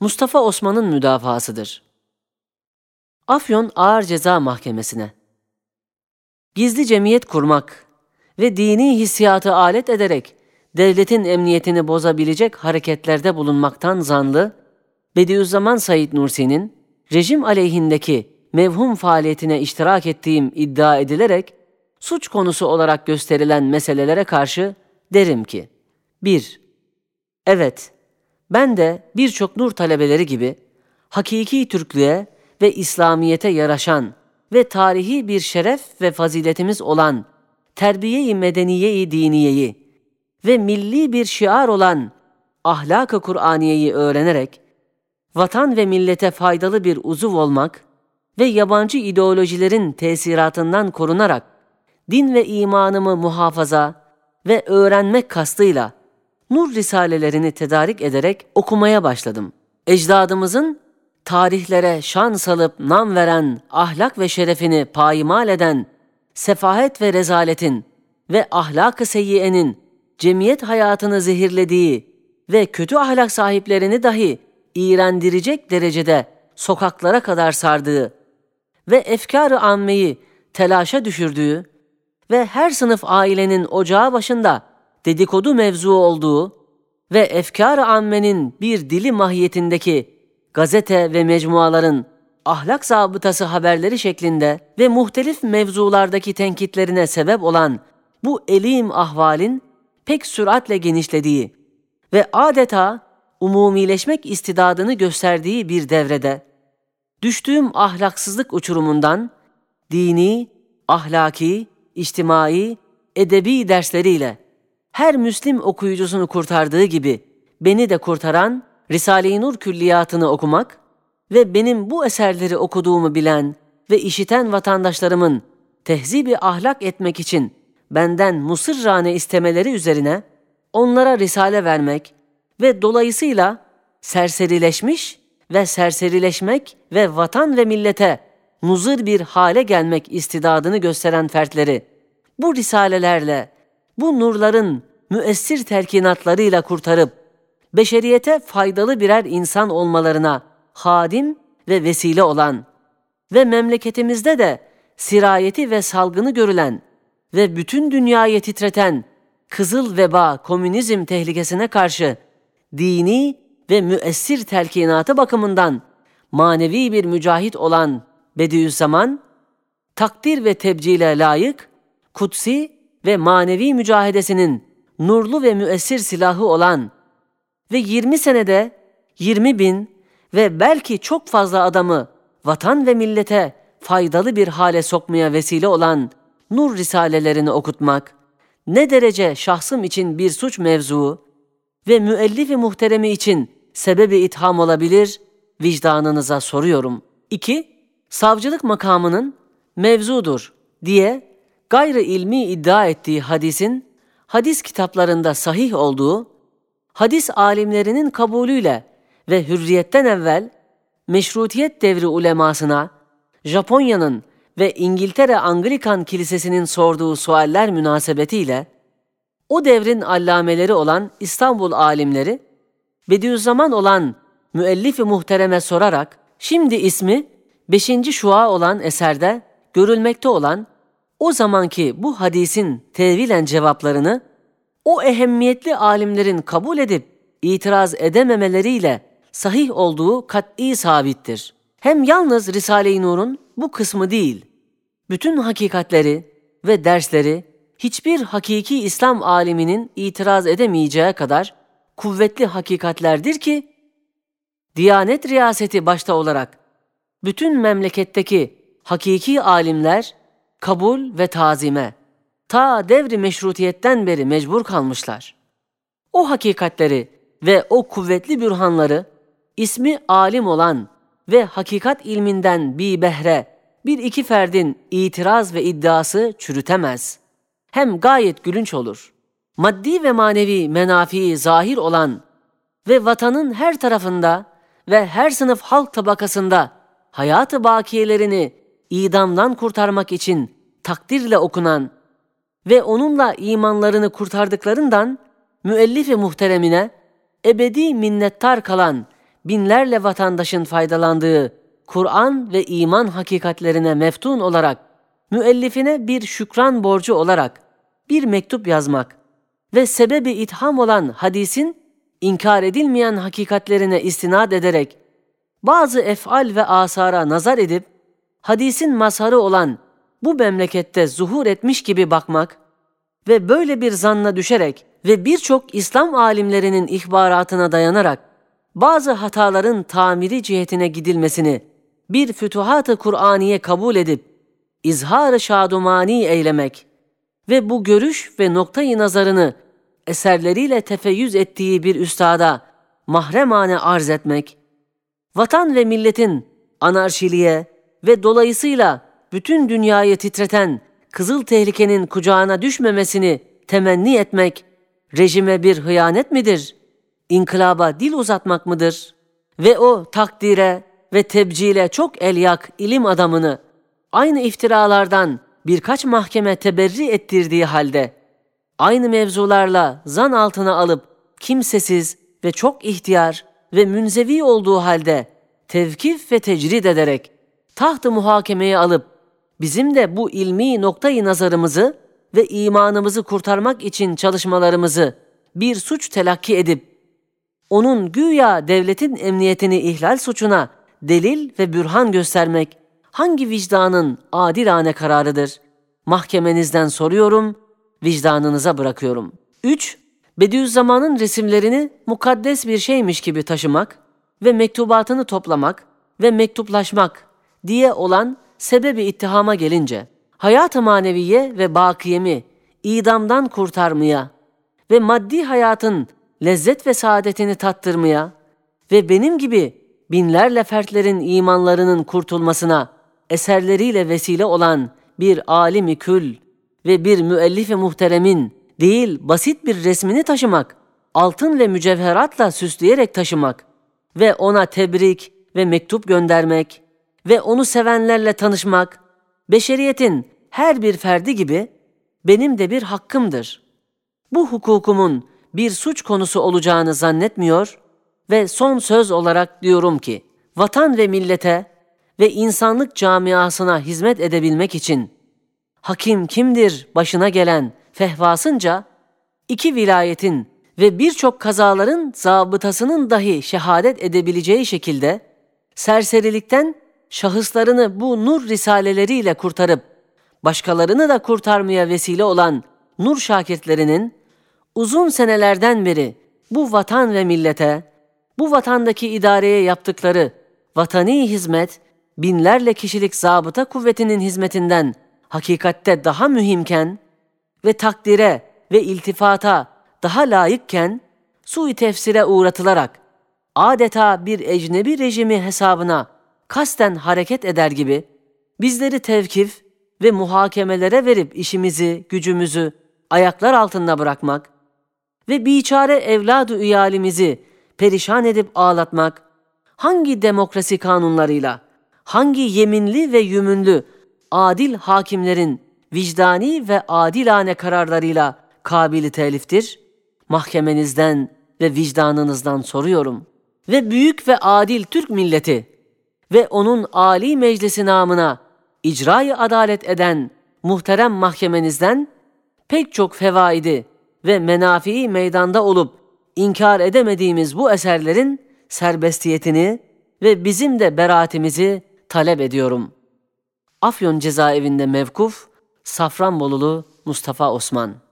Mustafa Osman'ın müdafasıdır. Afyon Ağır Ceza Mahkemesi'ne Gizli cemiyet kurmak ve dini hissiyatı alet ederek devletin emniyetini bozabilecek hareketlerde bulunmaktan zanlı, Bediüzzaman Said Nursi'nin rejim aleyhindeki mevhum faaliyetine iştirak ettiğim iddia edilerek suç konusu olarak gösterilen meselelere karşı derim ki 1. Evet, ben de birçok nur talebeleri gibi hakiki Türklüğe ve İslamiyete yaraşan ve tarihi bir şeref ve faziletimiz olan terbiye-i medeniye-i diniyeyi ve milli bir şiar olan ahlak-ı Kur'aniyeyi öğrenerek vatan ve millete faydalı bir uzuv olmak ve yabancı ideolojilerin tesiratından korunarak din ve imanımı muhafaza ve öğrenmek kastıyla nur risalelerini tedarik ederek okumaya başladım. Ecdadımızın tarihlere şan salıp nam veren ahlak ve şerefini payimal eden sefahet ve rezaletin ve ahlak-ı seyyiyenin cemiyet hayatını zehirlediği ve kötü ahlak sahiplerini dahi iğrendirecek derecede sokaklara kadar sardığı ve efkar-ı ammeyi telaşa düşürdüğü ve her sınıf ailenin ocağı başında dedikodu mevzu olduğu ve efkar-ı ammenin bir dili mahiyetindeki gazete ve mecmuaların ahlak zabıtası haberleri şeklinde ve muhtelif mevzulardaki tenkitlerine sebep olan bu elim ahvalin pek süratle genişlediği ve adeta umumileşmek istidadını gösterdiği bir devrede düştüğüm ahlaksızlık uçurumundan dini, ahlaki, içtimai, edebi dersleriyle her Müslim okuyucusunu kurtardığı gibi beni de kurtaran Risale-i Nur külliyatını okumak ve benim bu eserleri okuduğumu bilen ve işiten vatandaşlarımın tehzibi ahlak etmek için benden musırrane istemeleri üzerine onlara risale vermek ve dolayısıyla serserileşmiş ve serserileşmek ve vatan ve millete muzır bir hale gelmek istidadını gösteren fertleri bu risalelerle, bu nurların müessir telkinatlarıyla kurtarıp beşeriyete faydalı birer insan olmalarına hadim ve vesile olan ve memleketimizde de sirayeti ve salgını görülen ve bütün dünyayı titreten kızıl veba komünizm tehlikesine karşı dini ve müessir telkinatı bakımından manevi bir mücahit olan Bediüzzaman, takdir ve tebcile layık, kutsi ve manevi mücahedesinin nurlu ve müessir silahı olan ve 20 senede 20 bin ve belki çok fazla adamı vatan ve millete faydalı bir hale sokmaya vesile olan nur risalelerini okutmak, ne derece şahsım için bir suç mevzuu ve müellifi muhteremi için sebebi itham olabilir, vicdanınıza soruyorum. 2. Savcılık makamının mevzudur diye gayrı ilmi iddia ettiği hadisin hadis kitaplarında sahih olduğu, hadis alimlerinin kabulüyle ve hürriyetten evvel meşrutiyet devri ulemasına, Japonya'nın ve İngiltere Anglikan Kilisesi'nin sorduğu sualler münasebetiyle, o devrin allameleri olan İstanbul alimleri, Bediüzzaman olan müellif-i muhtereme sorarak, şimdi ismi 5. şua olan eserde görülmekte olan o zamanki bu hadisin tevilen cevaplarını o ehemmiyetli alimlerin kabul edip itiraz edememeleriyle sahih olduğu kat'i sabittir. Hem yalnız Risale-i Nur'un bu kısmı değil, bütün hakikatleri ve dersleri hiçbir hakiki İslam aliminin itiraz edemeyeceği kadar kuvvetli hakikatlerdir ki, Diyanet riyaseti başta olarak bütün memleketteki hakiki alimler kabul ve tazime ta devri meşrutiyetten beri mecbur kalmışlar. O hakikatleri ve o kuvvetli bürhanları ismi alim olan ve hakikat ilminden bir behre bir iki ferdin itiraz ve iddiası çürütemez. Hem gayet gülünç olur. Maddi ve manevi menafii zahir olan ve vatanın her tarafında ve her sınıf halk tabakasında hayatı bakiyelerini idamdan kurtarmak için takdirle okunan ve onunla imanlarını kurtardıklarından müellifi muhteremine ebedi minnettar kalan binlerle vatandaşın faydalandığı Kur'an ve iman hakikatlerine meftun olarak müellifine bir şükran borcu olarak bir mektup yazmak ve sebebi itham olan hadisin inkar edilmeyen hakikatlerine istinad ederek bazı efal ve asara nazar edip hadisin mazharı olan bu memlekette zuhur etmiş gibi bakmak ve böyle bir zanna düşerek ve birçok İslam alimlerinin ihbaratına dayanarak bazı hataların tamiri cihetine gidilmesini bir fütuhat-ı Kur'aniye kabul edip izhar-ı şadumani eylemek ve bu görüş ve noktayı nazarını eserleriyle tefeyyüz ettiği bir üstada mahremane arz etmek, vatan ve milletin anarşiliğe ve dolayısıyla bütün dünyayı titreten kızıl tehlikenin kucağına düşmemesini temenni etmek, rejime bir hıyanet midir? İnkılaba dil uzatmak mıdır? Ve o takdire ve tebcile çok elyak ilim adamını aynı iftiralardan birkaç mahkeme teberri ettirdiği halde aynı mevzularla zan altına alıp kimsesiz ve çok ihtiyar ve münzevi olduğu halde tevkif ve tecrid ederek taht-ı muhakemeye alıp bizim de bu ilmi noktayı nazarımızı ve imanımızı kurtarmak için çalışmalarımızı bir suç telakki edip onun güya devletin emniyetini ihlal suçuna delil ve bürhan göstermek hangi vicdanın adilane kararıdır? Mahkemenizden soruyorum, vicdanınıza bırakıyorum. 3. Bediüzzaman'ın resimlerini mukaddes bir şeymiş gibi taşımak ve mektubatını toplamak ve mektuplaşmak diye olan sebebi ittihama gelince, hayat-ı maneviye ve bakiyemi idamdan kurtarmaya ve maddi hayatın lezzet ve saadetini tattırmaya ve benim gibi binlerle fertlerin imanlarının kurtulmasına eserleriyle vesile olan bir alimi kül ve bir müellifi muhteremin değil basit bir resmini taşımak, altın ve mücevheratla süsleyerek taşımak ve ona tebrik ve mektup göndermek ve onu sevenlerle tanışmak, beşeriyetin her bir ferdi gibi benim de bir hakkımdır. Bu hukukumun bir suç konusu olacağını zannetmiyor ve son söz olarak diyorum ki, vatan ve millete ve insanlık camiasına hizmet edebilmek için hakim kimdir başına gelen fehvasınca iki vilayetin ve birçok kazaların zabıtasının dahi şehadet edebileceği şekilde serserilikten şahıslarını bu nur risaleleriyle kurtarıp başkalarını da kurtarmaya vesile olan nur şakirtlerinin uzun senelerden beri bu vatan ve millete, bu vatandaki idareye yaptıkları vatani hizmet binlerle kişilik zabıta kuvvetinin hizmetinden hakikatte daha mühimken ve takdire ve iltifata daha layıkken sui tefsire uğratılarak adeta bir ecnebi rejimi hesabına kasten hareket eder gibi bizleri tevkif ve muhakemelere verip işimizi, gücümüzü ayaklar altında bırakmak ve biçare evladı üyalimizi perişan edip ağlatmak hangi demokrasi kanunlarıyla, hangi yeminli ve yümünlü adil hakimlerin vicdani ve adilane kararlarıyla kabili teliftir? Mahkemenizden ve vicdanınızdan soruyorum. Ve büyük ve adil Türk milleti ve onun âli meclisi namına icrayı adalet eden muhterem mahkemenizden pek çok fevaidi ve menafii meydanda olup inkar edemediğimiz bu eserlerin serbestiyetini ve bizim de beraatimizi talep ediyorum. Afyon cezaevinde mevkuf Safranbolulu Mustafa Osman